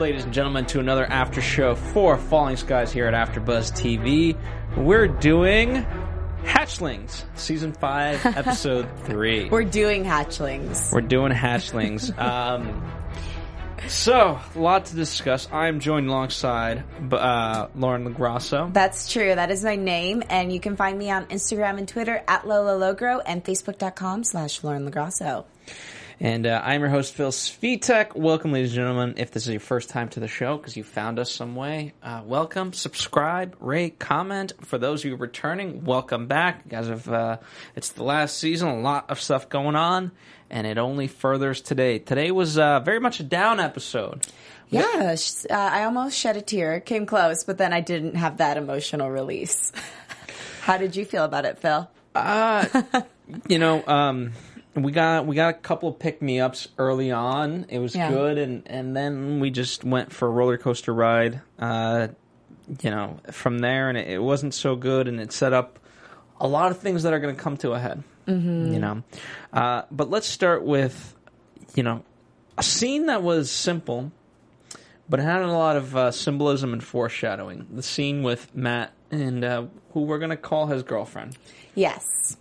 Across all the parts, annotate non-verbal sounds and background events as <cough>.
ladies and gentlemen, to another after show for Falling Skies here at AfterBuzz TV. We're doing Hatchlings, season five, <laughs> episode three. We're doing hatchlings. We're doing Hatchlings. <laughs> Um, so, a lot to discuss. I'm joined alongside uh, Lauren LaGrasso. That's true. That is my name, and you can find me on Instagram and Twitter at Lola Logro and Facebook.com slash Lauren Lagrasso. And uh, I'm your host, Phil Svitek. Welcome, ladies and gentlemen. If this is your first time to the show because you found us some way, uh, welcome. Subscribe, rate, comment. For those of you returning, welcome back. You guys have, uh, it's the last season, a lot of stuff going on, and it only furthers today. Today was uh, very much a down episode. Yeah, uh, I almost shed a tear. Came close, but then I didn't have that emotional release. <laughs> How did you feel about it, Phil? <laughs> you know, um, we got we got a couple of pick me ups early on. It was Yeah. good, and and then we just went for a roller coaster ride. Uh, you know, from there, and it, it wasn't so good, and it set up a lot of things that are going to come to a head. Mm-hmm. You know, uh, but let's start with you know a scene that was simple, but it had a lot of uh, symbolism and foreshadowing. The scene with Matt and uh, who we're going to call his girlfriend. Yes.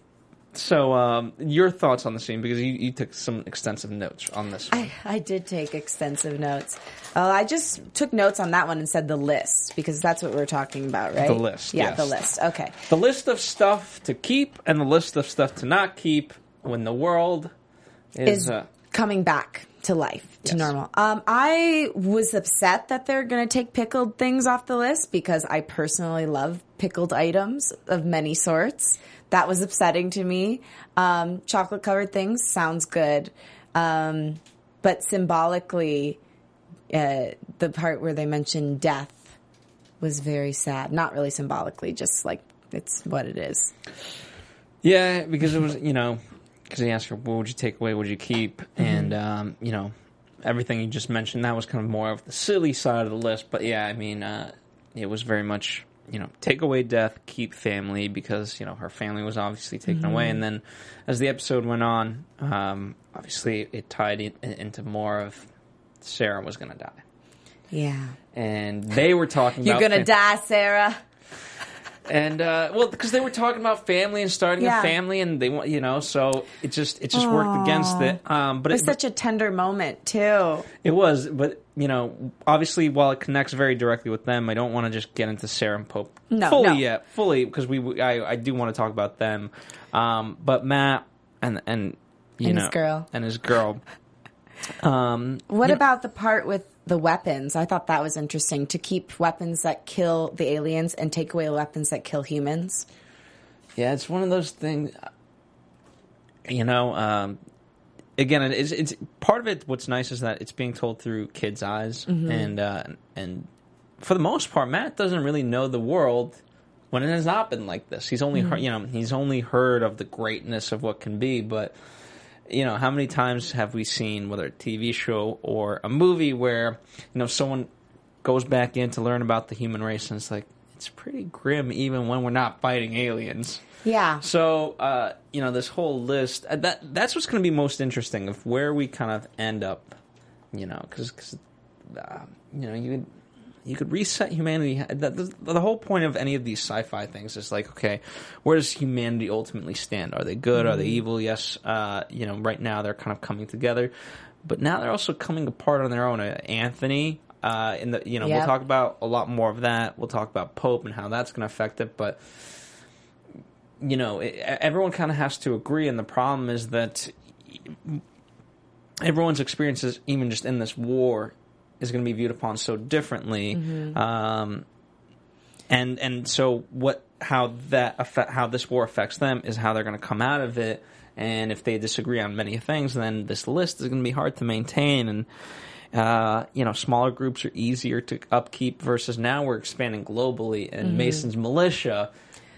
So, um, your thoughts on the scene because you, you took some extensive notes on this. One. I, I did take extensive notes. Uh, I just took notes on that one and said the list because that's what we're talking about, right? The list, Yeah, yes. the list. Okay. the list of stuff to keep and the list of stuff to not keep when the world is. is uh, coming back to life to Yes. normal. Um, I was upset that they're going to take pickled things off the list because I personally love pickled items of many sorts. That was upsetting to me. Um, chocolate covered things sounds good, um, but symbolically, uh, the part where they mentioned death was very sad. Not really symbolically, just like it's what it is. yeah, because it was, you know, because he asked her, what would you take away, what would you keep? Mm-hmm. And, um, you know, everything you just mentioned, that was kind of more of the silly side of the list. But yeah, I mean, uh, it was very much, you know, take away death, keep family, because, you know, her family was obviously taken Mm-hmm. away. And then as the episode went on, um, obviously it tied in, into more of Sarah was going to die. Yeah. And they were talking You're gonna fam- die, Sarah. And, uh, well, because they were talking about family and starting Yeah. a family, and they want, you know, so it just, it just worked against it. Um, but It was it, such a tender moment too. It was, but you know, obviously, while it connects very directly with them, I don't want to just get into Sarah and Pope No, fully no. yet, fully because we, I, I do want to talk about them. Um, but Matt and and you And know his girl. and his girl. Um, What about the part with the weapons? I thought that was interesting to keep weapons that kill the aliens and take away weapons that kill humans. yeah, it's one of those things. You know, um, again, it's, it's part of it. What's nice is that it's being told through kids' eyes, Mm-hmm. and uh, and for the most part, Matt doesn't really know the world when it has not been like this. He's only Mm-hmm. heard, you know, he's only heard of the greatness of what can be, but you know, how many times have we seen whether a TV show or a movie where you know someone goes back in to learn about the human race and it's like it's pretty grim even when we're not fighting aliens. Yeah. So, uh, you know, this whole list uh, that that's what's going to be most interesting of where we kind of end up. You know, because uh, you know you you could reset humanity. The, the, the whole point of any of these sci-fi things is like, okay, where does humanity ultimately stand? Are they good? Are they evil? Yes. Uh, you know, right now they're kind of coming together, but now they're also coming apart on their own. Uh, Anthony. Uh, in the you know we'll talk about a lot more of that. We'll talk about Pope and how that's going to affect it, but you know, it, everyone kind of has to agree, and the problem is that everyone's experiences, even just in this war, is going to be viewed upon so differently. Mm-hmm. Um, and and so what how that affect, how this war affects them is how they're going to come out of it. And if they disagree on many things, then this list is going to be hard to maintain. And uh, you know, smaller groups are easier to upkeep versus now we're expanding globally. And Mm-hmm. Mason's militia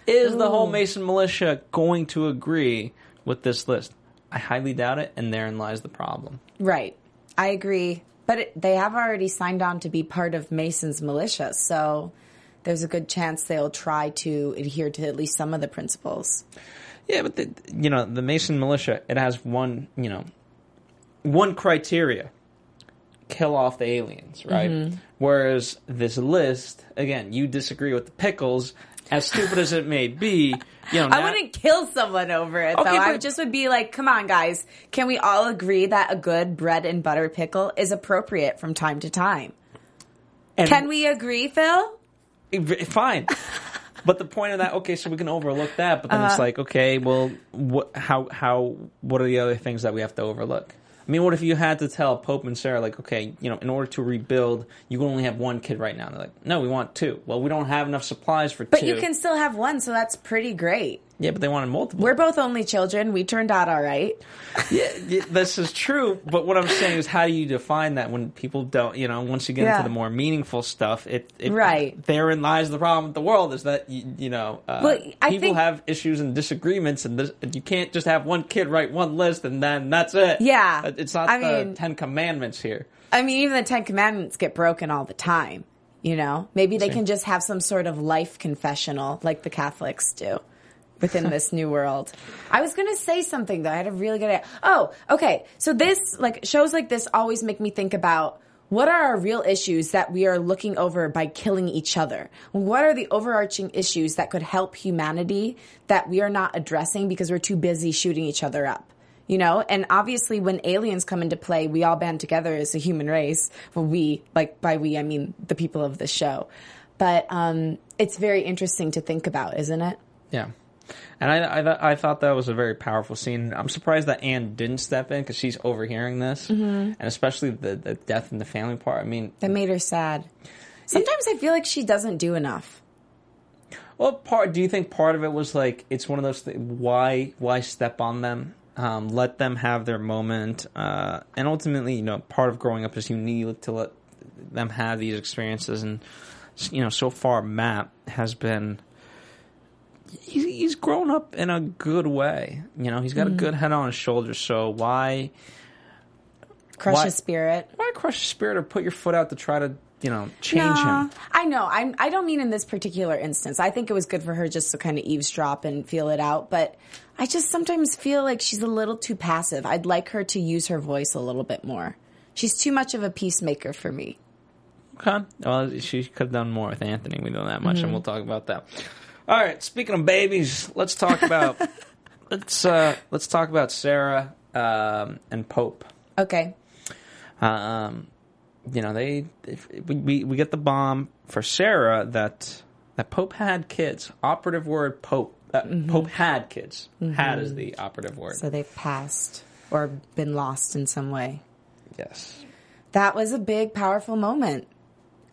is the whole Mason militia going to agree with this list? I highly doubt it, and therein lies the problem. Right. I agree. But it, they have already signed on to be part of Mason's militia, so there's a good chance they'll try to adhere to at least some of the principles. Yeah, but the, you know, the Mason militia it has one, you know, one criteria: kill off the aliens, right? Mm-hmm. Whereas this list, again, you disagree with the pickles, as stupid as it may be. You know, I now- wouldn't kill someone over it, Okay, though. I but- just would be like, come on, guys. Can we all agree that a good bread and butter pickle is appropriate from time to time? and- Can we agree, Phil? fine. <laughs> But the point of that, okay, so we can overlook that, but then Uh-huh. it's like, okay, well, what, how, how, what are the other things that we have to overlook? I mean, what if you had to tell Pope and Sarah, like, okay, you know, in order to rebuild, you can only have one kid right now. And they're like, no, we want two. Well, we don't have enough supplies for But two. you can still have one, so that's pretty great. Yeah, but they wanted multiple. We're both only children. We turned out all right. yeah, yeah, this is true. But what I'm saying is, how do you define that when people don't, you know, once you get Yeah. into the more meaningful stuff, it, it Right. therein lies the problem with the world is that you, you know, uh, Well, I people think- have issues and disagreements, and this, you can't just have one kid write one list and then that's it. Yeah. Uh, it's not I the mean- Ten Commandments here. I mean, even the Ten Commandments get broken all the time. You know, maybe they can just have some sort of life confessional like the Catholics do within this new world. I was to say something though. I had a really good idea. Oh, okay. So this, like, shows like this always make me think about what are our real issues that we are looking over by killing each other? What are the overarching issues that could help humanity that we are not addressing because we're too busy shooting each other up? you know and obviously when aliens come into play we all band together as a human race well we like by we i mean the people of the show but um it's very interesting to think about isn't it Yeah. And I, I, th- I thought that was a very powerful scene. I'm surprised that Anne didn't step in because she's overhearing this, Mm-hmm. and especially the, the death in the family part. I mean, that made her sad sometimes i feel like she doesn't do enough Well, part. Do you think part of it was like it's one of those things? Why why step on them? Um, let them have their moment, uh, and ultimately, you know, part of growing up is you need to let them have these experiences. And you know, so far, Matt has been. He's, he's grown up in a good way. You know, he's got a good head on his shoulders. So why crush Why- his spirit why crush his spirit or put your foot out to try to you know change No, him? I know. I'm, I don't mean in this particular instance. I think it was good for her just to kind of eavesdrop and feel it out. But I just sometimes feel like she's a little too passive. I'd like her to use her voice a little bit more. She's too much of a peacemaker for me. Okay. Well, she could have done more with Anthony. We know that much, Mm-hmm. and we'll talk about that. All right. Speaking of babies, let's talk about <laughs> let's uh, let's talk about Sarah um, and Pope. Okay. Um, you know, they if, we, we we get the bomb for Sarah that that Pope had kids. Operative word Pope. Uh, Pope had kids. Had is the operative word. Mm-hmm. So they've passed or been lost in some way. yes. That was a big, powerful moment.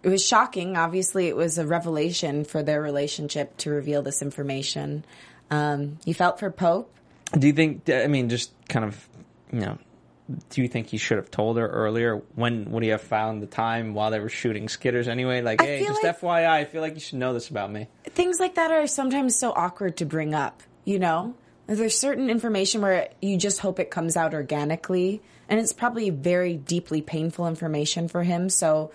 It was shocking. Obviously, it was a revelation for their relationship to reveal this information. Um, you felt for Pope. Do you think? I mean, just kind of, you know, do you think he should have told her earlier? When would he have found the time while they were shooting skitters anyway? Like, I hey, just like- FYI, I feel like you should know this about me. things like that are sometimes so awkward to bring up, you know? There's certain information where you just hope it comes out organically, and it's probably very deeply painful information for him. So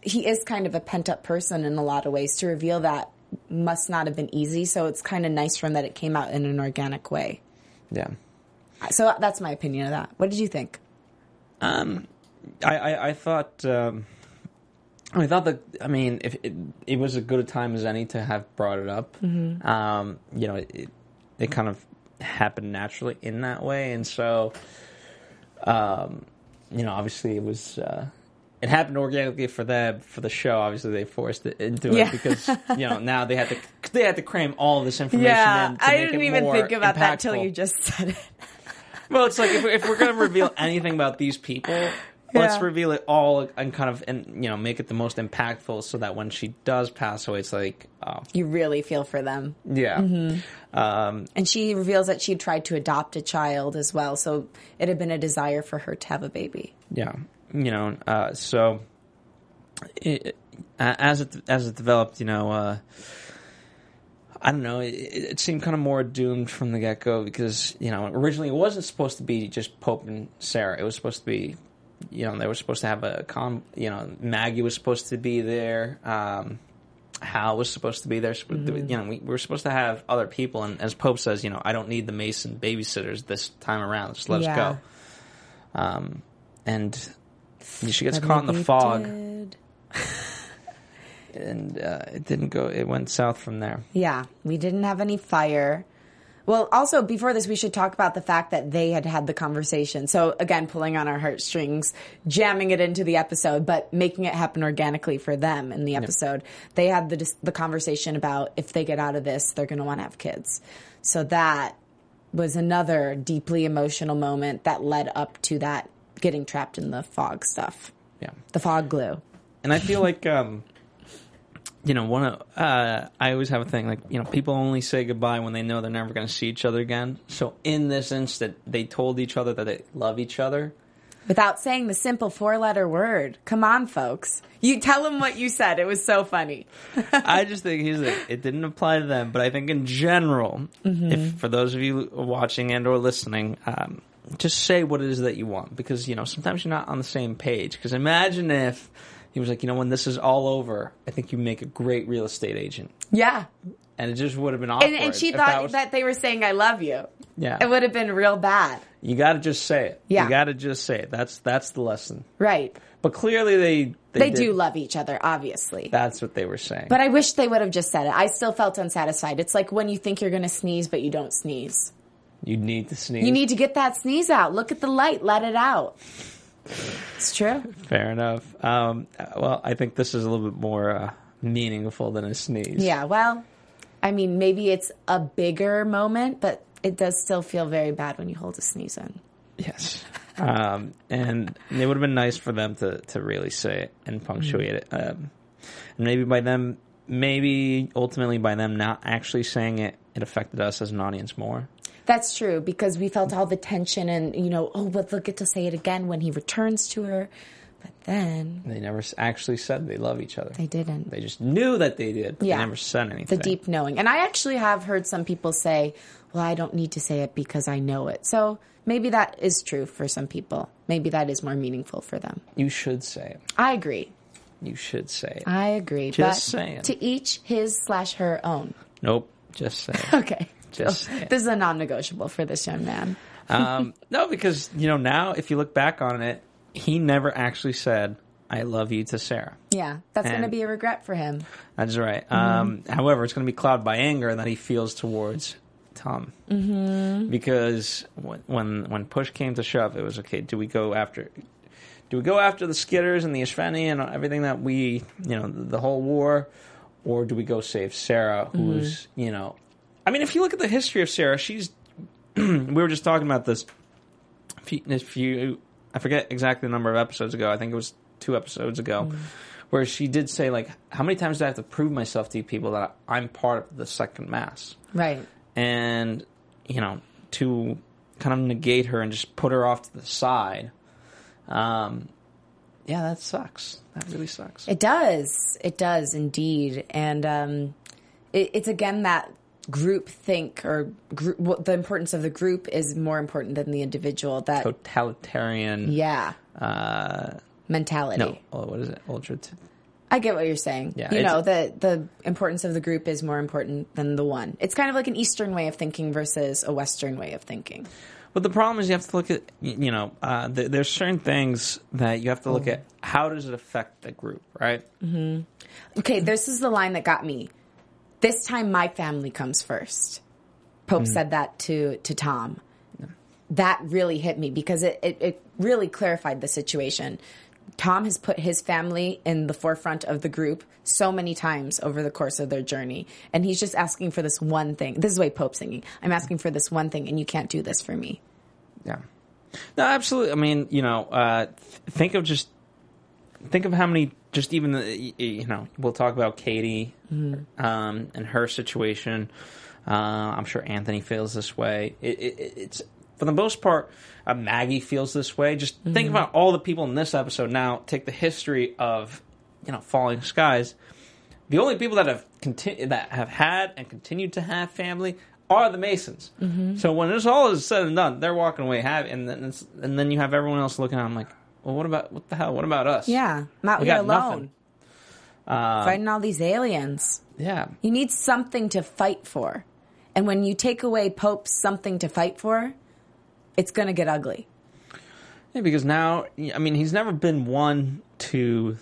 he is kind of a pent up person in a lot of ways. To reveal that must not have been easy. So it's kind of nice for him that it came out in an organic way. Yeah. So that's my opinion of that. What did you think? I, I, I thought. Um, I thought that. I mean, if it, it was as good a time as any to have brought it up. Mm-hmm. Um, you know, it, it kind of happened naturally in that way, and so, um, you know, obviously it was. Uh, it happened organically for them for the show. Obviously, they forced it into Yeah. it because you know now they had to they had to cram all this information in. To I didn't even think about that till you just said it. <laughs> Well, it's like if, if we're going to reveal anything about these people, let's reveal it all and kind of and you know make it the most impactful so that when she does pass away, it's like oh You really feel for them. yeah. Mm-hmm. Um, And she reveals that she tried to adopt a child as well, so it had been a desire for her to have a baby. yeah you know uh, so it, as it as it developed you know uh, I don't know it, it seemed kind of more doomed from the get go because you know originally it wasn't supposed to be just Pope and Sarah. It was supposed to be you know they were supposed to have a com you know Maggie was supposed to be there um, Hal was supposed to be there you know we, we were supposed to have other people and as Pope says you know I don't need the Mason babysitters this time around just let Yeah. us go um, and she gets caught in the fog, <laughs> and uh, it didn't go. It went south from there. Yeah, we didn't have any fire. Well, also before this, we should talk about the fact that they had had the conversation. So again, pulling on our heartstrings, jamming it into the episode, but making it happen organically for them in the episode. They had the the conversation about if they get out of this, they're going to want to have kids. So that was another deeply emotional moment that led up to that getting trapped in the fog stuff, Yeah, the fog glue. and I feel like um, you know, one of uh, I always have a thing like you know, people only say goodbye when they know they're never going to see each other again. So in this instant, they told each other that they love each other. without saying the simple four letter word. Come on, folks. You tell them what you said. It was so funny. <laughs> I just think he's like, it didn't apply to them, but I think in general, if for those of you watching and or listening, um, just say what it is that you want because you know sometimes you're not on the same page. Because imagine if he was like, you know, when this is all over, I think you make a great real estate agent, Yeah. and it just would have been awkward. And, and she thought was- that, they were saying, I love you. yeah, It would have been real bad. you got to just say it. Yeah. you got to just say it. That's that's the lesson. Right. But clearly they they, They do love each other, obviously. That's what they were saying. But I wish they would have just said it. I still felt unsatisfied. It's like when you think you're going to sneeze, but you don't sneeze. You need to sneeze. You need to get that sneeze out. Look at the light. Let it out. It's true. Fair enough. Um, well, I think this is a little bit more uh, meaningful than a sneeze. Yeah, well, I mean, maybe it's a bigger moment, but it does still feel very bad when you hold a sneeze in. Yes. Um, and it would have been nice for them to, to really say it and punctuate it. Um, and maybe by them, maybe ultimately by them not actually saying it, it affected us as an audience more. That's true because we felt all the tension and, you know, oh, but they'll get to say it again when he returns to her. But then They never actually said they love each other. they didn't. They just knew that they did, but Yeah. they never said anything. the deep knowing. And I actually have heard some people say, well, I don't need to say it because I know it. So maybe that is true for some people. Maybe that is more meaningful for them. You should say it. I agree. You should say it. I agree. Just but saying. To each his slash her own. nope. Just saying. <laughs> Okay. <laughs> Just this is a non-negotiable for this young man. <laughs> um, no, because you know now, if you look back on it, he never actually said "I love you" to Sarah. Yeah, that's going to be a regret for him. That's right. Mm-hmm. Um, however, it's going to be clouded by anger that he feels towards Tom, mm-hmm. because when, when push came to shove, it was okay. Do we go after? Do we go after the Skitters and the Espheni and everything that we, you know, the, the whole war, or do we go save Sarah, who's, Mm-hmm. you know, I mean, if you look at the history of Sarah, she's. <clears throat> we were just talking about this. If you, if you, I forget exactly the number of episodes ago. I think it was two episodes ago, where she did say like, "How many times do I have to prove myself to you people that I'm part of the second mass?" Right. And you know, to kind of negate her and just put her off to the side. Um, yeah, that sucks. That really sucks. It does. It does indeed. And um, it, it's again that group think or group, what the importance of the group is more important than the individual. That Totalitarian. yeah Uh, mentality. no, oh, what is it? Ultra. T- I get what you're saying. Yeah, you know, the the importance of the group is more important than the one. It's kind of like an Eastern way of thinking versus a Western way of thinking. But the problem is you have to look at you know uh, th- there's certain things that you have to look at how does it affect the group, right? Okay, this is the line that got me. This time my family comes first. Pope said that to to Tom. That really hit me because it, it, it really clarified the situation. Tom has put his family in the forefront of the group so many times over the course of their journey. And he's just asking for this one thing. This is the way Pope's singing. I'm asking for this one thing, and you can't do this for me. Yeah. No, absolutely. I mean, you know, uh, th- think of just think of how many just even the, you know we'll talk about Katie um, and her situation. Uh, I'm sure Anthony feels this way. It, it, it- it's for the most part, uh, Maggie feels this way. Just think about all the people in this episode. Now, take the history of you know falling skies. The only people that have conti- that have had and continued to have family are the Masons. So when this all is said and done, they're walking away happy, and then and then you have everyone else looking at them like, well, what about what the hell? What about us? Yeah, I'm out We here alone. Uh, fighting all these aliens. yeah, You need something to fight for, and when you take away Pope's something to fight for, it's going to get ugly. yeah. Because now, I mean, he's never been one to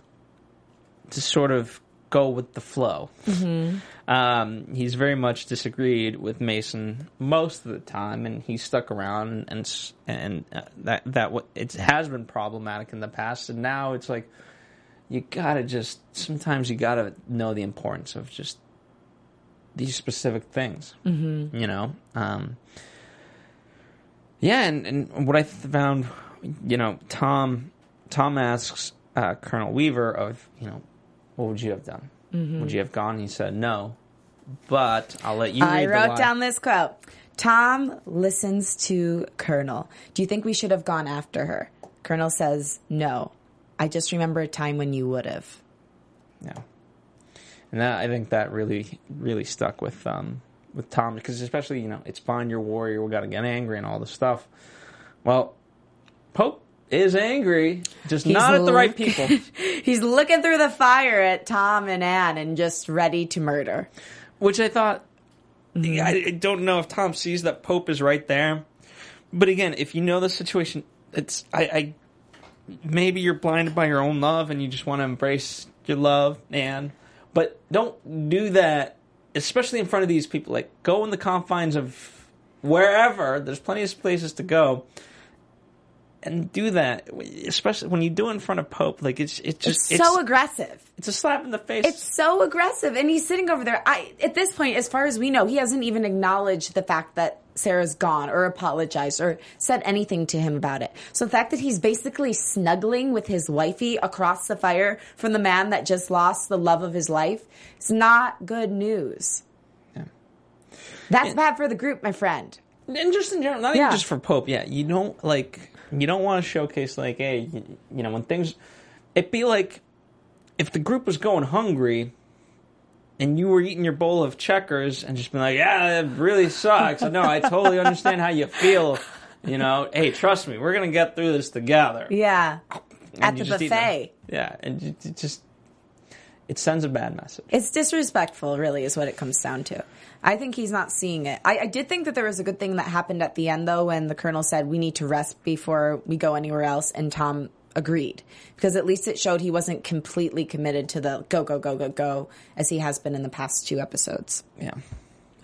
to sort of go with the flow. Um, he's very much disagreed with Mason most of the time, and he stuck around, and and uh, that that it has been problematic in the past, and now it's like you gotta just sometimes you gotta know the importance of just these specific things, mm-hmm. you know. Um, yeah, and, and what I found, you know, Tom Tom asks uh, Colonel Weaver of, you know, what would you have done? Would you have gone? He said no, but I'll let you. I read wrote down this quote. Tom listens to Colonel. Do you think we should have gone after her? Colonel says, No. I just remember a time when you would have. Yeah, and that, I think that really really stuck with um with Tom because especially you know it's fine you're a warrior we got to get angry and all this stuff. Well, Pope is angry, just He's not at the right people. <laughs> He's looking through the fire at Tom and Anne and just ready to murder. which I thought. I, don't know if Tom sees that Pope is right there, but again, if you know the situation, it's I, I maybe you're blinded by your own love and you just want to embrace your love, and but don't do that, especially in front of these people. Like go in the confines of wherever. There's plenty of places to go. And do that, especially when you do it in front of Pope. Like it's it's just It's so aggressive. it's a slap in the face. It's so aggressive, and he's sitting over there. I, at this point, as far as we know, he hasn't even acknowledged the fact that Sarah's gone, or apologized, or said anything to him about it. So the fact that he's basically snuggling with his wifey across the fire from the man that just lost the love of his life is not good news. Yeah. That's bad for the group, my friend. and just in general, not Yeah. even just for Pope. Yeah, you don't like you don't want to showcase like, hey, you, you know, when things. It'd be like if the group was going hungry, and you were eating your bowl of checkers and just being like, yeah, it really sucks. I know, I totally understand how you feel. You know, hey, trust me, we're gonna get through this together. Yeah, And at the buffet. Yeah, and you, it just it sends a bad message. It's disrespectful, really, is what it comes down to. I think he's not seeing it. I, I did think that there was a good thing that happened at the end, though, when the colonel said, We need to rest before we go anywhere else. And Tom agreed. Because at least it showed he wasn't completely committed to the go, go, go, go, go, as he has been in the past two episodes. Yeah.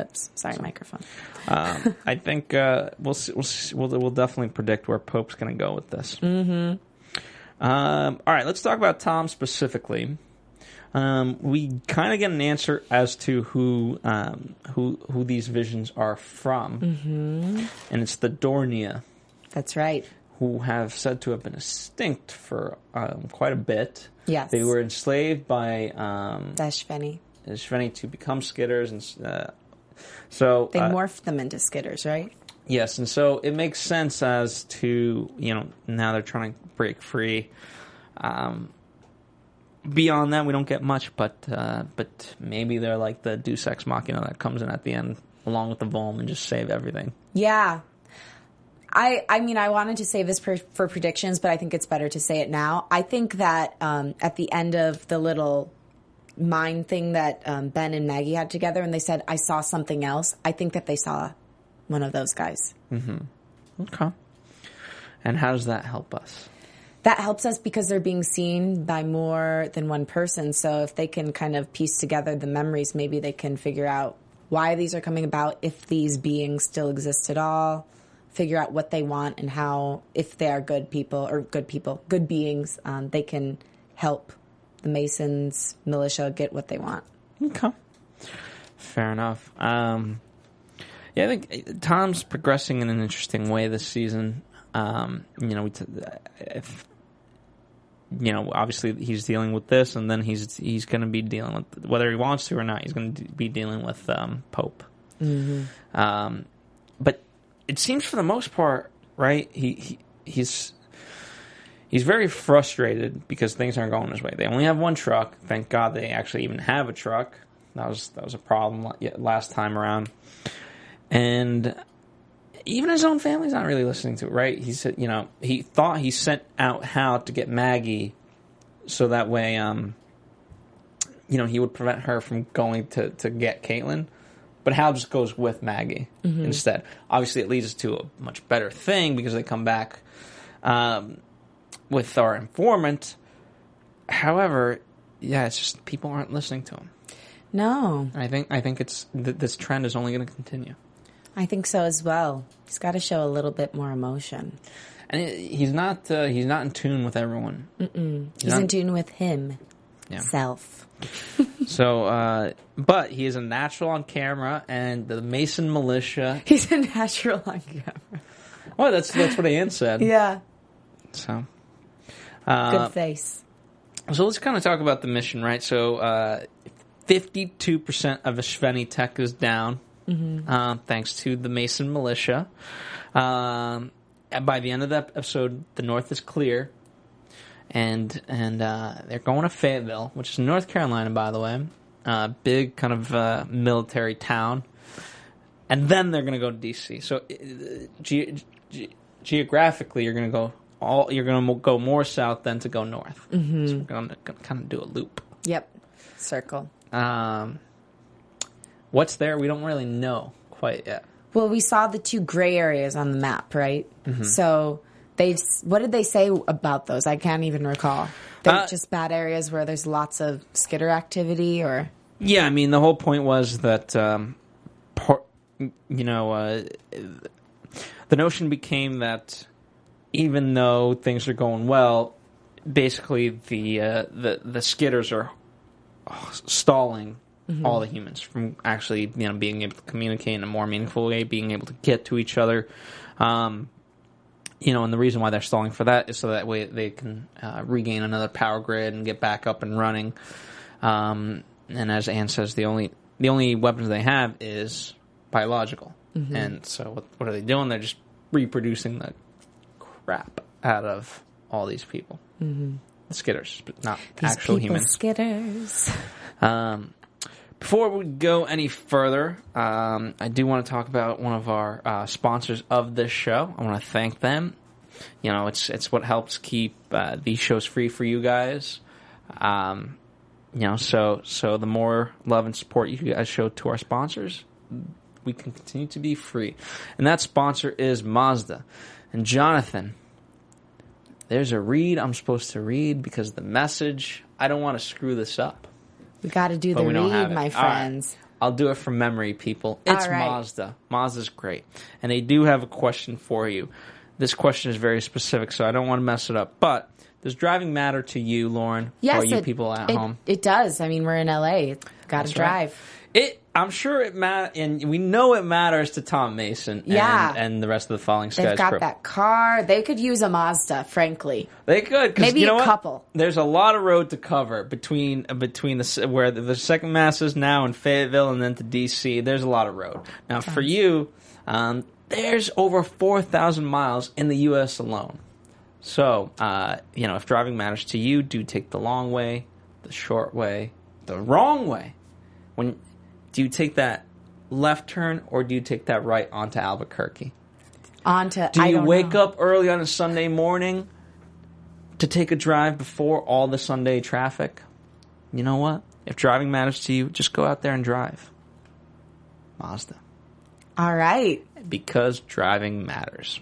Oops, sorry, microphone. Um, I think uh, we'll, see, we'll see, we'll we'll definitely predict where Pope's going to go with this. Mm-hmm. Um, all right, let's talk about Tom specifically. Um, we kind of get an answer as to who um, who who these visions are from, mm-hmm. and it's the Dornia, That's right. who have said to have been extinct for um, quite a bit. Yes. they were enslaved by um, Dash Fenny. Shveni to become skitters, and uh, so They uh, morphed them into skitters, right? Yes, and so it makes sense as to you know now they're trying to break free. Um, beyond that, we don't get much, but uh, but maybe they're like the Deus Ex Machina that comes in at the end along with the Volm and just save everything. Yeah. I, I mean, I wanted to save this per, for predictions, but I think it's better to say it now. I think that um, at the end of the little mind thing that um, Ben and Maggie had together, and they said, I saw something else, I think that they saw one of those guys. Okay. And how does that help us? That helps us because they're being seen by more than one person. So if they can kind of piece together the memories, maybe they can figure out why these are coming about, if these beings still exist at all, figure out what they want and how, if they are good people or good people, good beings, um, they can help the Masons militia get what they want. Okay. Fair enough. Um, yeah, I think Tom's progressing in an interesting way this season. Um, you know, we t- if you know, obviously he's dealing with this, and then he's he's going to be dealing with whether he wants to or not. He's going to be dealing with um, Pope. Um, but it seems for the most part, right? He, he he's he's very frustrated because things aren't going his way. They only have one truck. Thank God they actually even have a truck. That was that was a problem last time around, and even his own family's not really listening to it. Right? He said, you know, he thought he sent out Hal to get Maggie, so that way, um, you know, he would prevent her from going to to get Caitlin. But Hal just goes with Maggie instead. Obviously, it leads to a much better thing because they come back um, with our informant. However, yeah, it's just people aren't listening to him. No, I think I think it's th- this trend is only going to continue, I think so as well. He's got to show a little bit more emotion. and it, he's not uh, he's not in tune with everyone. He's in tune with him, Yeah. self. <laughs> So, uh, but he is a natural on camera, and the Mason militia. <laughs> He's a natural on camera. Well, that's that's what Anne said. <laughs> Yeah, So, good uh, face. so let's kind of talk about the mission, right? So, uh, fifty-two percent of Espheni tech is down, uh, thanks to the Mason militia. Um, by the end of that episode, the North is clear, and and uh, they're going to Fayetteville, which is North Carolina, by the way, uh, big kind of uh, military town, and then they're going to go to DC. So, uh, ge- ge- geographically, you're going to go all you're going to go more south than to go north. Mm-hmm. So we're going to kind of do a loop. Yep, circle. Um, what's there? We don't really know quite yet. Well, we saw the two gray areas on the map, right? Mm-hmm. So they've. What did they say about those? I can't even recall. They're Uh, just bad areas where there's lots of skitter activity, or Yeah, I mean the whole point was that um, por- you know uh, the notion became that even though things are going well, basically the uh, the the skitters are stalling all the humans from actually you know being able to communicate in a more meaningful way, being able to get to each other. Um, you know, and the reason why they're stalling for that is so that way they can uh, regain another power grid and get back up and running. Um, and as Anne says, the only the only weapons they have is biological. And so, what, what are they doing? They're just reproducing the crap out of all these people, mm-hmm. skitters, but not these actual people humans. skitters. Um, before we go any further, um, I do want to talk about one of our uh, sponsors of this show. I want to thank them. You know, it's it's what helps keep uh, these shows free for you guys. Um, you know, so so the more love and support you guys show to our sponsors, we can continue to be free. And that sponsor is Mazda. And Jonathan, there's a read I'm supposed to read because the message. I don't want to screw this up We got to do the read, my right. friends. I'll do it from memory, people. It's right. Mazda. Mazda's great. And they do have a question for you. This question is very specific, so I don't want to mess it up. But does driving matter to you, Lauren, Yes, or you it, people at it, home? It does. I mean, we're in LA. Got to drive. right. It, I'm sure it matters, and we know it matters to Tom Mason and, Yeah. and the rest of the Falling They've got crew. that car. They could use a Mazda, frankly. They could. Maybe you know a what? couple. There's a lot of road to cover between between the where the, the second mass is now in Fayetteville and then to DC. There's a lot of road now for you. Um, there's over four thousand miles in the U.S. alone. So uh, you know if driving matters to you, do take the long way, the short way, the wrong way. When do you take that left turn or do you take that right onto Albuquerque? On to. Do you wake know. up early on a Sunday morning to take a drive before all the Sunday traffic? You know what? If driving matters to you, just go out there and drive. Mazda. All right. Because driving matters.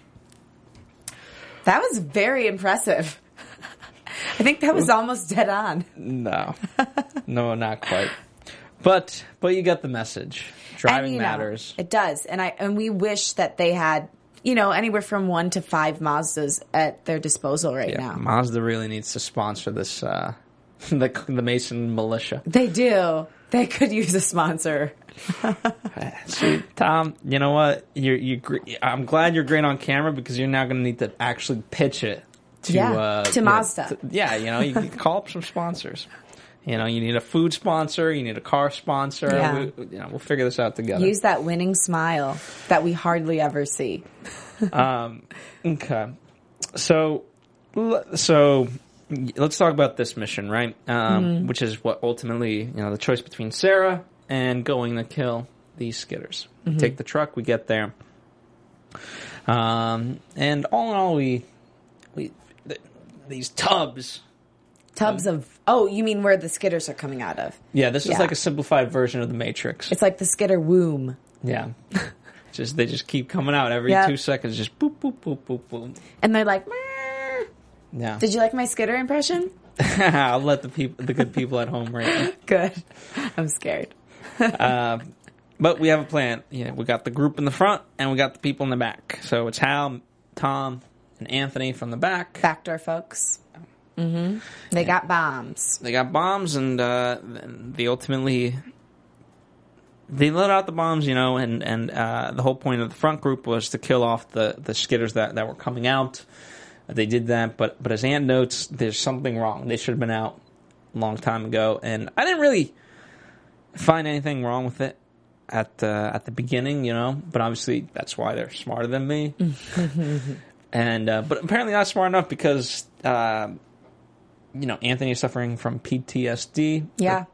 That was very impressive. <laughs> I think that was almost dead on. No. <laughs> no, not quite. But but you get the message. Driving And, you know, matters. it does, and I and we wish that they had you know anywhere from one to five Mazdas at their disposal right Yeah, now. Mazda really needs to sponsor this uh, <laughs> the the Mason militia. They do. They could use a sponsor. <laughs> See, Tom, you know what? You're you. gr- I'm glad you're great on camera because you're now going to need to actually pitch it to Yeah, uh, to you know, Mazda. yeah, you know, you can call up some sponsors. You know, you need a food sponsor, you need a car sponsor. Yeah. We, you know, we'll figure this out together. Use that winning smile that we hardly ever see. <laughs> Okay. So, so let's talk about this mission, right? Um, Mm-hmm. Which is what ultimately, you know, the choice between Sarah and going to kill these skitters. Mm-hmm. Take the truck, we get there. Um, and all in all, we, we, th- these tubs. Tubs of oh, you mean where the skitters are coming out of? Yeah, this is like a simplified version of the Matrix. It's like the skitter womb. yeah. <laughs> just, they just keep coming out every Yeah. two seconds, just boop, boop, boop, boop, boop. And they're like, "Meow." Yeah. did you like my skitter impression? <laughs> I'll let the people, the good people at home rate me. <laughs> Good. I'm scared. Um, but we have a plan. Yeah, we got the group in the front and we got the people in the back. So it's Hal, Tom, and Anthony from the back. Backdoor folks. Mm-hmm. They got bombs. They got bombs and uh, they ultimately they let out the bombs, you know, and and uh, the whole point of the front group was to kill off the the skitters that that were coming out. They did that, but but as Anne notes, there's something wrong. They should have been out a long time ago, and I didn't really find anything wrong with it at uh, at the beginning, you know. But obviously, that's why they're smarter than me. <laughs> and uh, but apparently not smart enough because uh, you know Anthony is suffering from PTSD. Yeah.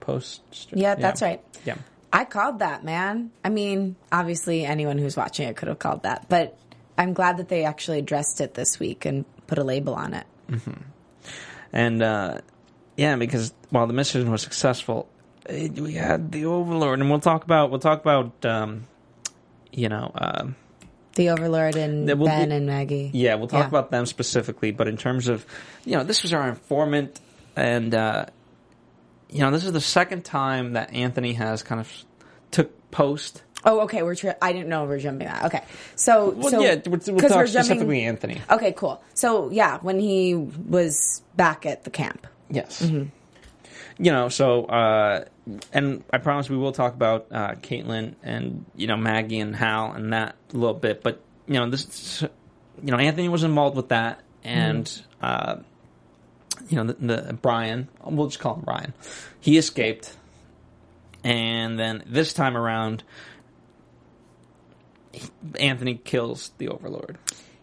Post. Yeah, that's right. Yeah. I called that, man. I mean, obviously, anyone who's watching it could have called that, but I'm glad that they actually addressed it this week and put a label on it. And uh, yeah, because while the mission was successful, eh, we had the Overlord, and we'll talk about we'll talk about um, you know uh, The Overlord and well, Ben and Maggie. yeah we'll talk Yeah. about them specifically. But in terms of you know this was our informant, and uh, you know this is the second time that Anthony has kind of took post. Oh, okay. We're. Tri- I didn't know we are jumping that. Okay, so Well, so yeah, we'll, we'll talk we're jumping- Anthony. Okay, cool. So yeah, when he was back at the camp. Yes. Mm-hmm. You know, so uh, and I promise we will talk about uh, Caitlin and you know Maggie and Hal and that a little bit, but you know this, you know Anthony was involved with that, and uh, you know the, the Brian, we'll just call him Brian, he escaped, and then this time around, he- Anthony kills the Overlord.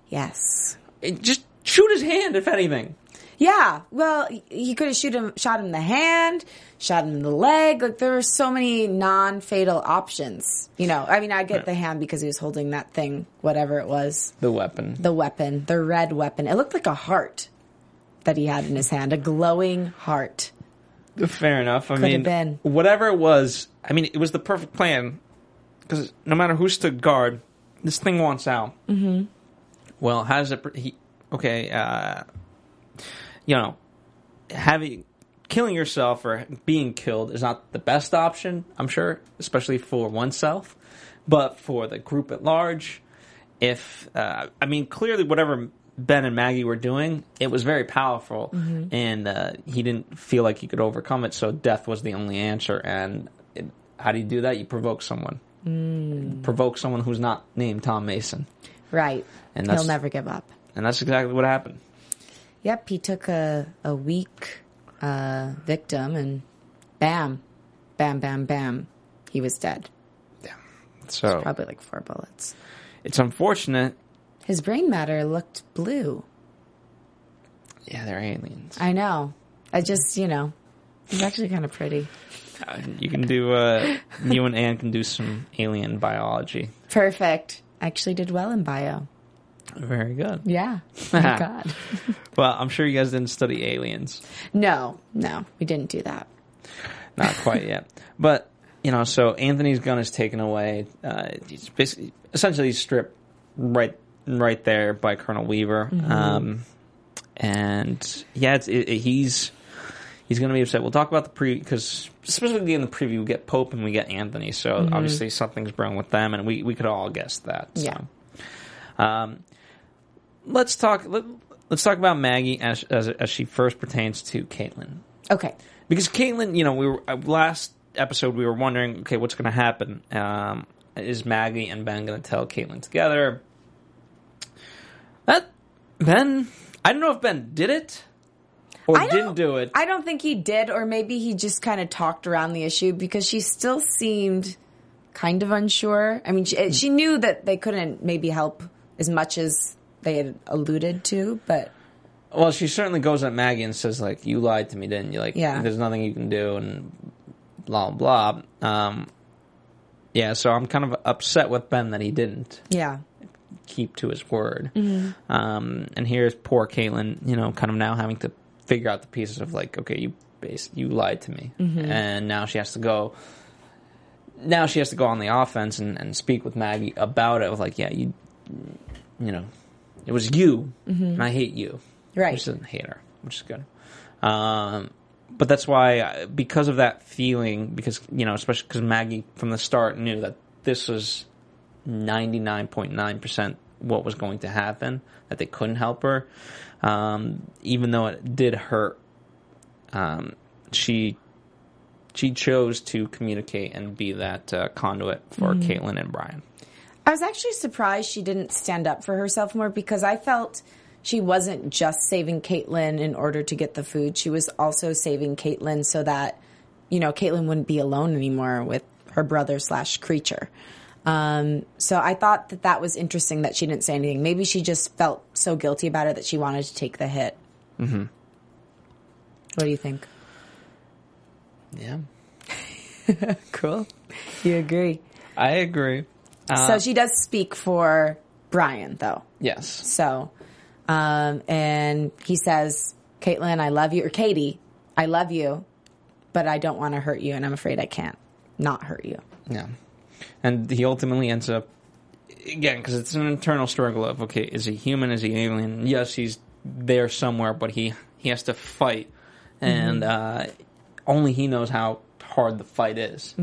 Yes. It, just shoot his hand, if anything. Yeah. Well, he could have shoot him, shot him in the hand, shot him in the leg. Like there were so many non-fatal options. You know, I mean, I get the hand because he was holding that thing, whatever it was, The weapon. the weapon, the red weapon. It looked like a heart that he had in his hand, a glowing heart. Fair enough. I Could have mean, been. whatever it was, I mean, it was the perfect plan because no matter who stood guard, this thing wants out. Mm-hmm. Well, how does it? He okay. Uh, you know, having killing yourself or being killed is not the best option. I'm sure, especially for oneself, but for the group at large, if uh, I mean, clearly, whatever Ben and Maggie were doing, it was very powerful, and uh, he didn't feel like he could overcome it. So death was the only answer. And it, how do you do that? You provoke someone. Provoke someone who's not named Tom Mason, Right. And He'll never give up. and that's exactly what happened. Yep. He took a, a weak uh, victim and bam, bam, bam, bam. He was dead. Yeah. So Probably like four bullets. it's unfortunate. His brain matter looked blue. Yeah, they're aliens. I know. I just, you know, he's actually kind of pretty. You can do. Uh, you and Anne can do some alien biology. Perfect. I Actually did well in bio. Very good. Yeah. <laughs> Thank God. <laughs> Well, I'm sure you guys didn't study aliens. No, no, we didn't do that. Not quite yet. <laughs> But, you know, so Anthony's gun is taken away. Uh, he's basically, essentially stripped right right there by Colonel Weaver. Um, and, yeah, it's, it, it- he's he's going to be upset. We'll talk about the pre because specifically in the preview we get Pope and we get Anthony. So obviously something's wrong with them, and we, we could all guess that. so. Yeah. Um, let's talk. Let, let's talk about Maggie as, as as she first pertains to Caitlin. Okay. because Caitlin, you know, we were uh, last episode we were wondering, okay, what's going to happen? Um, is Maggie and Ben going to tell Caitlin together? That Ben, I don't know if Ben did it or didn't do it. I don't think he did, or maybe he just kind of talked around the issue because she still seemed kind of unsure. I mean, she, she knew that they couldn't maybe help as much as they had alluded to, but Well, she certainly goes at Maggie and says, like, you lied to me, didn't you? Like, Yeah. there's nothing you can do, and blah, blah. Um, yeah, so I'm kind of upset with Ben that he didn't yeah. keep to his word. Um, and here's poor Caitlin, you know, kind of now having to figure out the pieces of, like, okay, you you lied to me. And now she has to go. Now she has to go on the offense and, and speak with Maggie about it. With like, yeah, you, you know, it was you, and I hate you. Right. Which doesn't hate her, which is good. Um, but that's why, because of that feeling, because you know, especially because Maggie from the start knew that this was ninety nine point nine percent what was going to happen, that they couldn't help her, um, even though it did hurt. Um, she she chose to communicate and be that uh, conduit for Caitlin and Brian. I was actually surprised she didn't stand up for herself more because I felt she wasn't just saving Caitlyn in order to get the food. She was also saving Caitlyn so that, you know, Caitlyn wouldn't be alone anymore with her brother slash creature. Um, so I thought that that was interesting that she didn't say anything. Maybe she just felt so guilty about it that she wanted to take the hit. Mm-hmm. What do you think? Yeah, <laughs> Cool. You agree. I agree. So she does speak for Brian, though. Yes. So, um, and he says, Caitlin, I love you, or Katie, I love you, but I don't want to hurt you, and I'm afraid I can't not hurt you. Yeah. And he ultimately ends up, again, because it's an internal struggle of, okay, is he human? Is he alien? Yes, he's there somewhere, but he, he has to fight. And uh, only he knows how hard the fight is.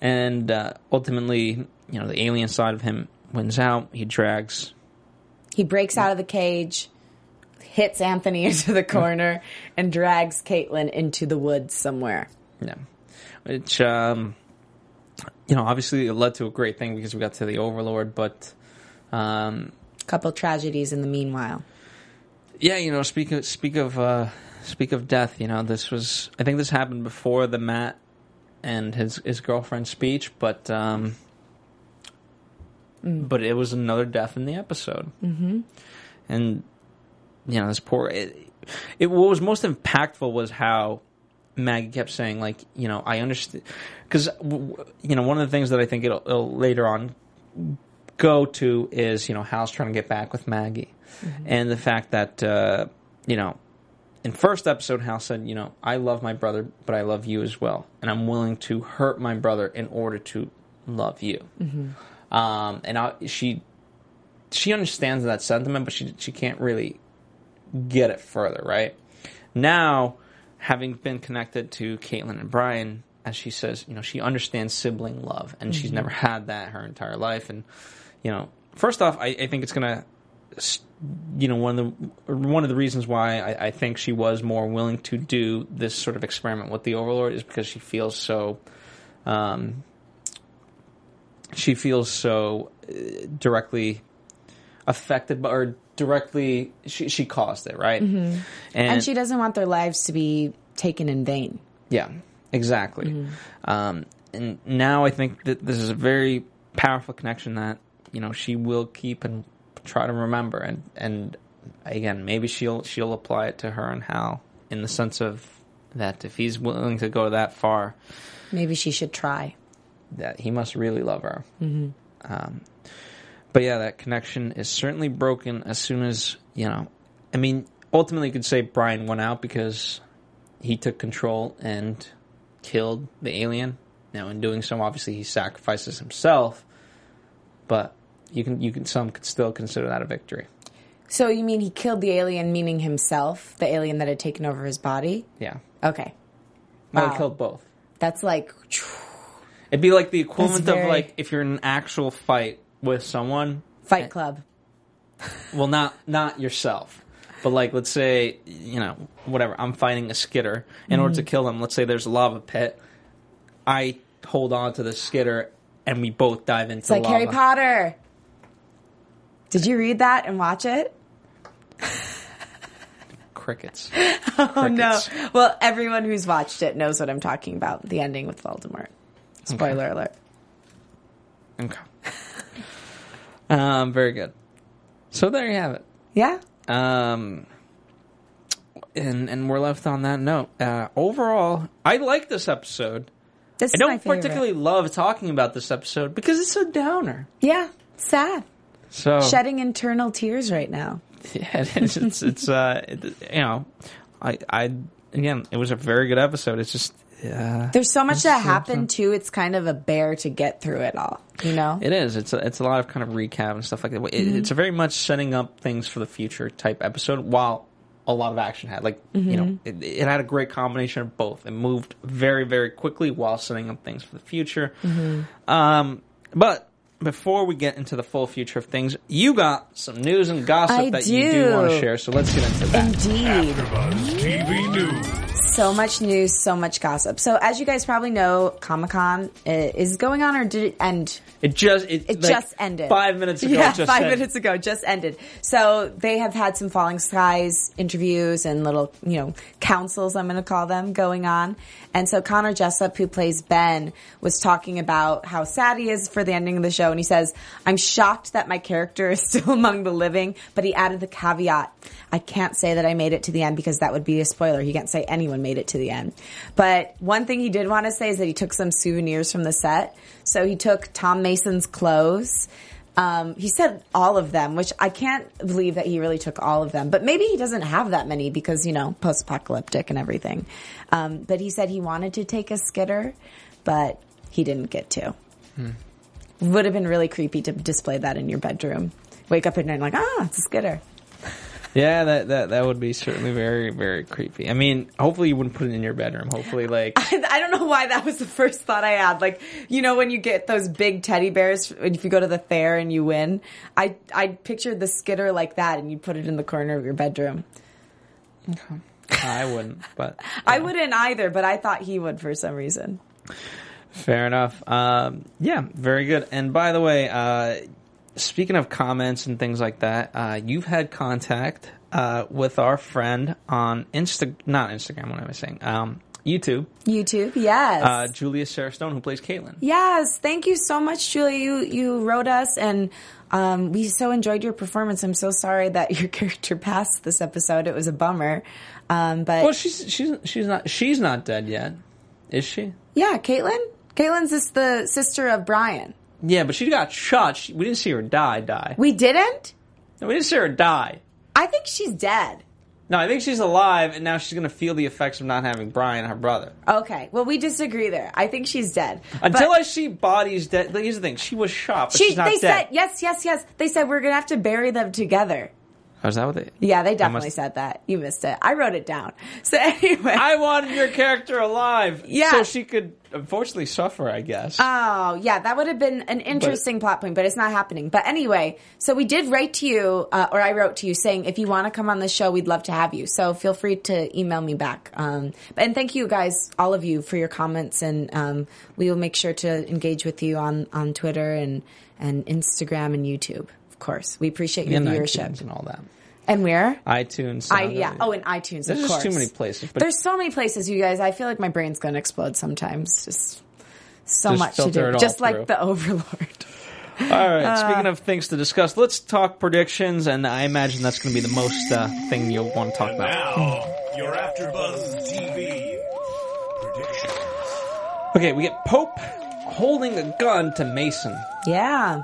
And uh, ultimately, you know, the alien side of him wins out. He drags. He breaks out of the cage, hits Anthony <laughs> into the corner, and drags Caitlin into the woods somewhere. Yeah. Which, um, you know, obviously it led to a great thing because we got to the Overlord, but. Um, Couple tragedies in the meanwhile. Yeah, you know, speak of speak of uh, speak of death. You know, this was I think this happened before the Matt and his his girlfriend speech, but um, but it was another death in the episode, mm-hmm. and you know, this poor. It, it what was most impactful was how Maggie kept saying, like, you know, I understand because you know one of the things that I think it'll, it'll later on go to is you know Hal's trying to get back with Maggie, and the fact that uh, you know in first episode Hal said you know I love my brother but I love you as well, and I'm willing to hurt my brother in order to love you. Um, and I, she she understands that sentiment, but she she can't really get it further, right? Now, having been connected to Caitlin and Brian, as she says, you know, she understands sibling love, and she's never had that her entire life. And you know, first off, I, I think it's gonna, you know, one of the one of the reasons why I, I think she was more willing to do this sort of experiment with the Overlord is because she feels so. Um, she feels so uh, directly affected by, or directly she, she caused it right? And, And she doesn't want their lives to be taken in vain. yeah exactly. Um, and now i think that this is a very powerful connection that you know she will keep and try to remember. And and again maybe she'll she'll apply it to her and hal in the sense of that if he's willing to go that far Maybe she should try. That he must really love her. Mm-hmm. Um, but yeah, that connection is certainly broken as soon as you know. I mean, ultimately, you could say Brian went out because he took control and killed the alien. Now, in doing so, obviously, he sacrifices himself. But you can you can some could still consider that a victory. So you mean he killed the alien, meaning himself, the alien that had taken over his body? Yeah. Okay. Well, Wow. he killed both. That's like, It'd be like the equivalent very- of like if you're in an actual fight with someone Fight Club. <laughs> Well, not not yourself. But like, let's say, you know, whatever, I'm fighting a skitter. In order to Mm-hmm. kill him, let's say there's a lava pit. I hold on to the skitter, and we both dive into It's like lava. Harry Potter. Did you read that and watch it? Crickets. <laughs> Oh no. Well, everyone who's watched it knows what I'm talking about. The ending with Voldemort. Spoiler alert. Okay. <laughs> um, very good. So there you have it. Yeah. Um, and and we're left on that note. Uh, overall, I like this episode. This I is my don't particularly love talking about this episode because it's a downer. Yeah. Sad. So Shedding internal tears right now. <laughs> yeah, it is. It's it's uh, it, you know, I I again, it was a very good episode. It's just uh, There's so much that so- happened too. It's kind of a bear to get through it all. You know. It is. It's a, it's a lot of kind of recap and stuff like that. It, Mm-hmm. It's a very much setting up things for the future type episode, while a lot of action had. Like you Mm-hmm. know, it, it had a great combination of both. It moved very very quickly while setting up things for the future. Mm-hmm. Um, but before we get into the full future of things, you got some news and gossip I that you do want to share. So let's get into that. Indeed. AfterBuzz TV News. So much news, so much gossip. So as you guys probably know, Comic Con is going on, or did it end? It just it, It like, just ended. five minutes ago. Yeah, five ended. minutes ago, just ended. So they have had some Falling Skies interviews and little, you know, councils, I'm going to call them, going on. And so Connor Jessup, who plays Ben, was talking about how sad he is for the ending of the show. And he says, I'm shocked that my character <laughs> is still among the living, but he added the caveat. I can't say that I made it to the end because that would be a spoiler. He can't say anyone made it to the end. But one thing he did want to say is that he took some souvenirs from the set. So he took Tom Mason's clothes. Um, he said all of them, which I can't believe that he really took all of them. But maybe he doesn't have that many because, you know, post apocalyptic and everything. Um, but he said he wanted to take a skitter, but he didn't get to. Would have been really creepy to display that in your bedroom. Wake up at night like, ah, it's a skitter. Yeah, that, that that would be certainly very very creepy. I mean, hopefully you wouldn't put it in your bedroom. Hopefully, like <laughs> I don't know why that was the first thought I had. Like, you know, when you get those big teddy bears, if you go to the fair and you win, I I pictured the skitter like that, and you put it in the corner of your bedroom. I wouldn't. But <laughs> I wouldn't either, but I thought he would for some reason. fair enough. Um, yeah, very good. And by the way, uh, speaking of comments and things like that, uh, you've had contact uh, with our friend on Insta, not Instagram. What am I saying? Um, YouTube, YouTube, yes. uh, Julia Sarah Stone, who plays Caitlin. Yes, thank you so much, Julie. You you wrote us, and um, we so enjoyed your performance. I'm so sorry that <laughs> your character passed this episode. It was a bummer, um, but Well, she's she's she's not she's not dead yet, is she? yeah, Caitlin. Caitlin's is the sister of Brian. Yeah, but she got shot. She, we didn't see her die. Die. We didn't. No, we didn't see her die. I think she's dead. No, I think she's alive, and now she's going to feel the effects of not having Brian, her brother. Okay, well, we disagree there. I think she's dead. Until But I see bodies dead. Here's the thing: she was shot, but she, she's not they dead. said yes, yes, yes. They said we're gonna have to bury them together. Oh, is that what they? Yeah, they definitely must- said that. You missed it. I wrote it down. <laughs> So anyway, I wanted your character alive, Yeah. so she could unfortunately suffer. I guess. Oh, yeah, that would have been an interesting plot point, but it's not happening. But anyway, so we did write to you, uh, or I wrote to you saying, if you want to come on the show, we'd love to have you. So feel free to email me back. Um, and thank you guys, all of you, for your comments. And um, we will make sure to engage with you on, on Twitter and, and Instagram and YouTube, of course. We appreciate your and viewership. iTunes and all that. And where? iTunes. I, yeah. Oh, and iTunes, There's of just course. too many places. But There's so many places, you guys. I feel like my brain's going to explode sometimes. Just so Just much to do. it all Just through. like the <laughs> Overlord. all right. speaking of things to discuss, let's talk predictions, and I imagine that's going to be the most uh, thing you'll want to talk about. Now, your AfterBuzz TV predictions. Okay, we get Pope holding a gun to Mason. Yeah.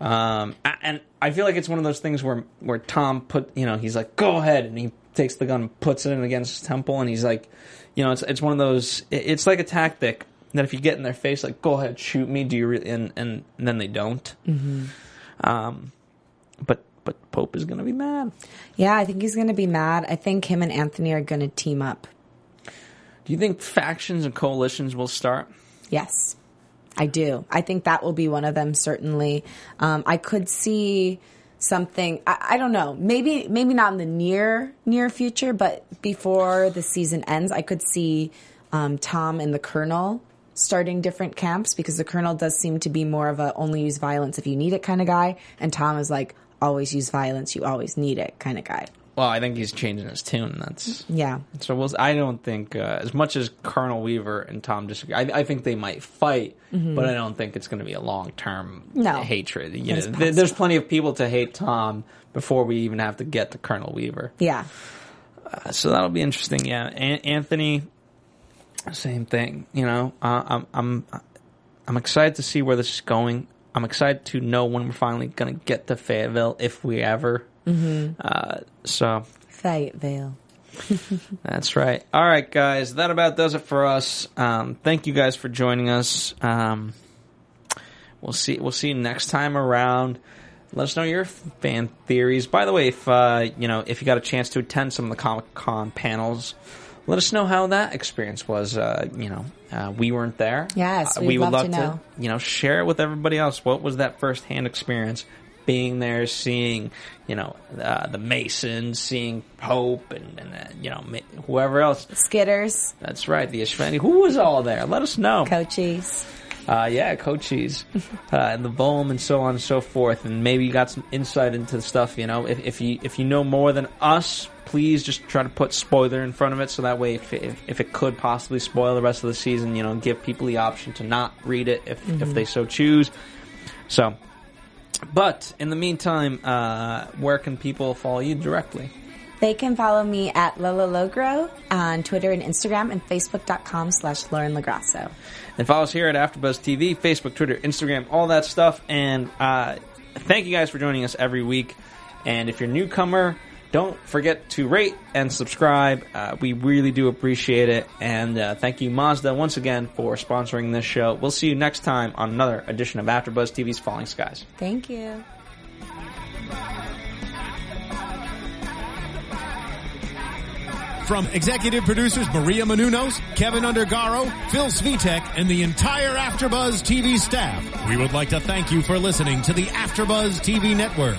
Um, and I feel like it's one of those things where where Tom put, you know, he's like, "Go ahead," and he takes the gun, and puts it in against his temple, and he's like, you know, it's it's one of those. It's like a tactic that if you get in their face, like, "Go ahead, shoot me," do you really? And and, then they don't. Mm-hmm. Um, but but Pope is gonna be mad. Yeah, I think he's going to be mad. I think him and Anthony are going to team up. Do you think factions and coalitions will start? Yes, I do. I think that will be one of them, certainly. Um, I could see something. I, I don't know. Maybe maybe not in the near near future, but before the season ends, I could see um, Tom and the Colonel starting different camps because the Colonel does seem to be more of a only use violence if you need it kind of guy, and Tom is like always use violence, you always need it kind of guy. Well, I think he's changing his tune. That's Yeah. so. We'll, I don't think uh, as much as Colonel Weaver and Tom disagree. I, I think they might fight, but I don't think it's going to be a long term Mm-hmm. No. hatred. You know, th- there's plenty of people to hate Tom before we even have to get to Colonel Weaver. Yeah. so that'll be interesting. Yeah, An- Anthony, same thing. You know, uh, I'm I'm I'm excited to see where this is going. I'm excited to know when we're finally going to get to Fayetteville, if we ever. Mm-hmm. Uh, so Fayetteville. <laughs> that's right. All right, guys, that about does it for us. Um, thank you guys for joining us. Um, we'll see. We'll see you next time around. Let us know your fan theories. By the way, if uh, you know if you got a chance to attend some of the Comic Con panels, let us know how that experience was. Uh, you know, uh, we weren't there. Yes, Uh, we'd we would love love to know. you know share it with everybody else. What was that first hand experience? Being there, seeing you know uh, the Masons, seeing Pope, and, and uh, you know ma- whoever else. Skitters, That's right, the Espheni. Who was all there? Let us know. Cochise. Uh, yeah, Cochise, <laughs> uh, and the Volm, and so on and so forth. And maybe you got some insight into the stuff. You know, if, if you if you know more than us, please just try to put spoiler in front of it, so that way, if if, if it could possibly spoil the rest of the season, you know, give people the option to not read it if if they so choose. So, but in the meantime, uh, where can people follow you directly? They can follow me at Lola Logro on Twitter and Instagram and Facebook.com slash Lauren Lagrasso. And follow us here at AfterBuzz TV, Facebook, Twitter, Instagram, all that stuff. And uh, thank you guys for joining us every week. And if you're a newcomer, don't forget to rate and subscribe. Uh, we really do appreciate it. And uh, thank you, Mazda, once again for sponsoring this show. We'll see you next time on another edition of AfterBuzz TV's Falling Skies. Thank you. From executive producers Maria Menounos, Kevin Undergaro, Phil Svitek, and the entire AfterBuzz TV staff, we would like to thank you for listening to the AfterBuzz TV network.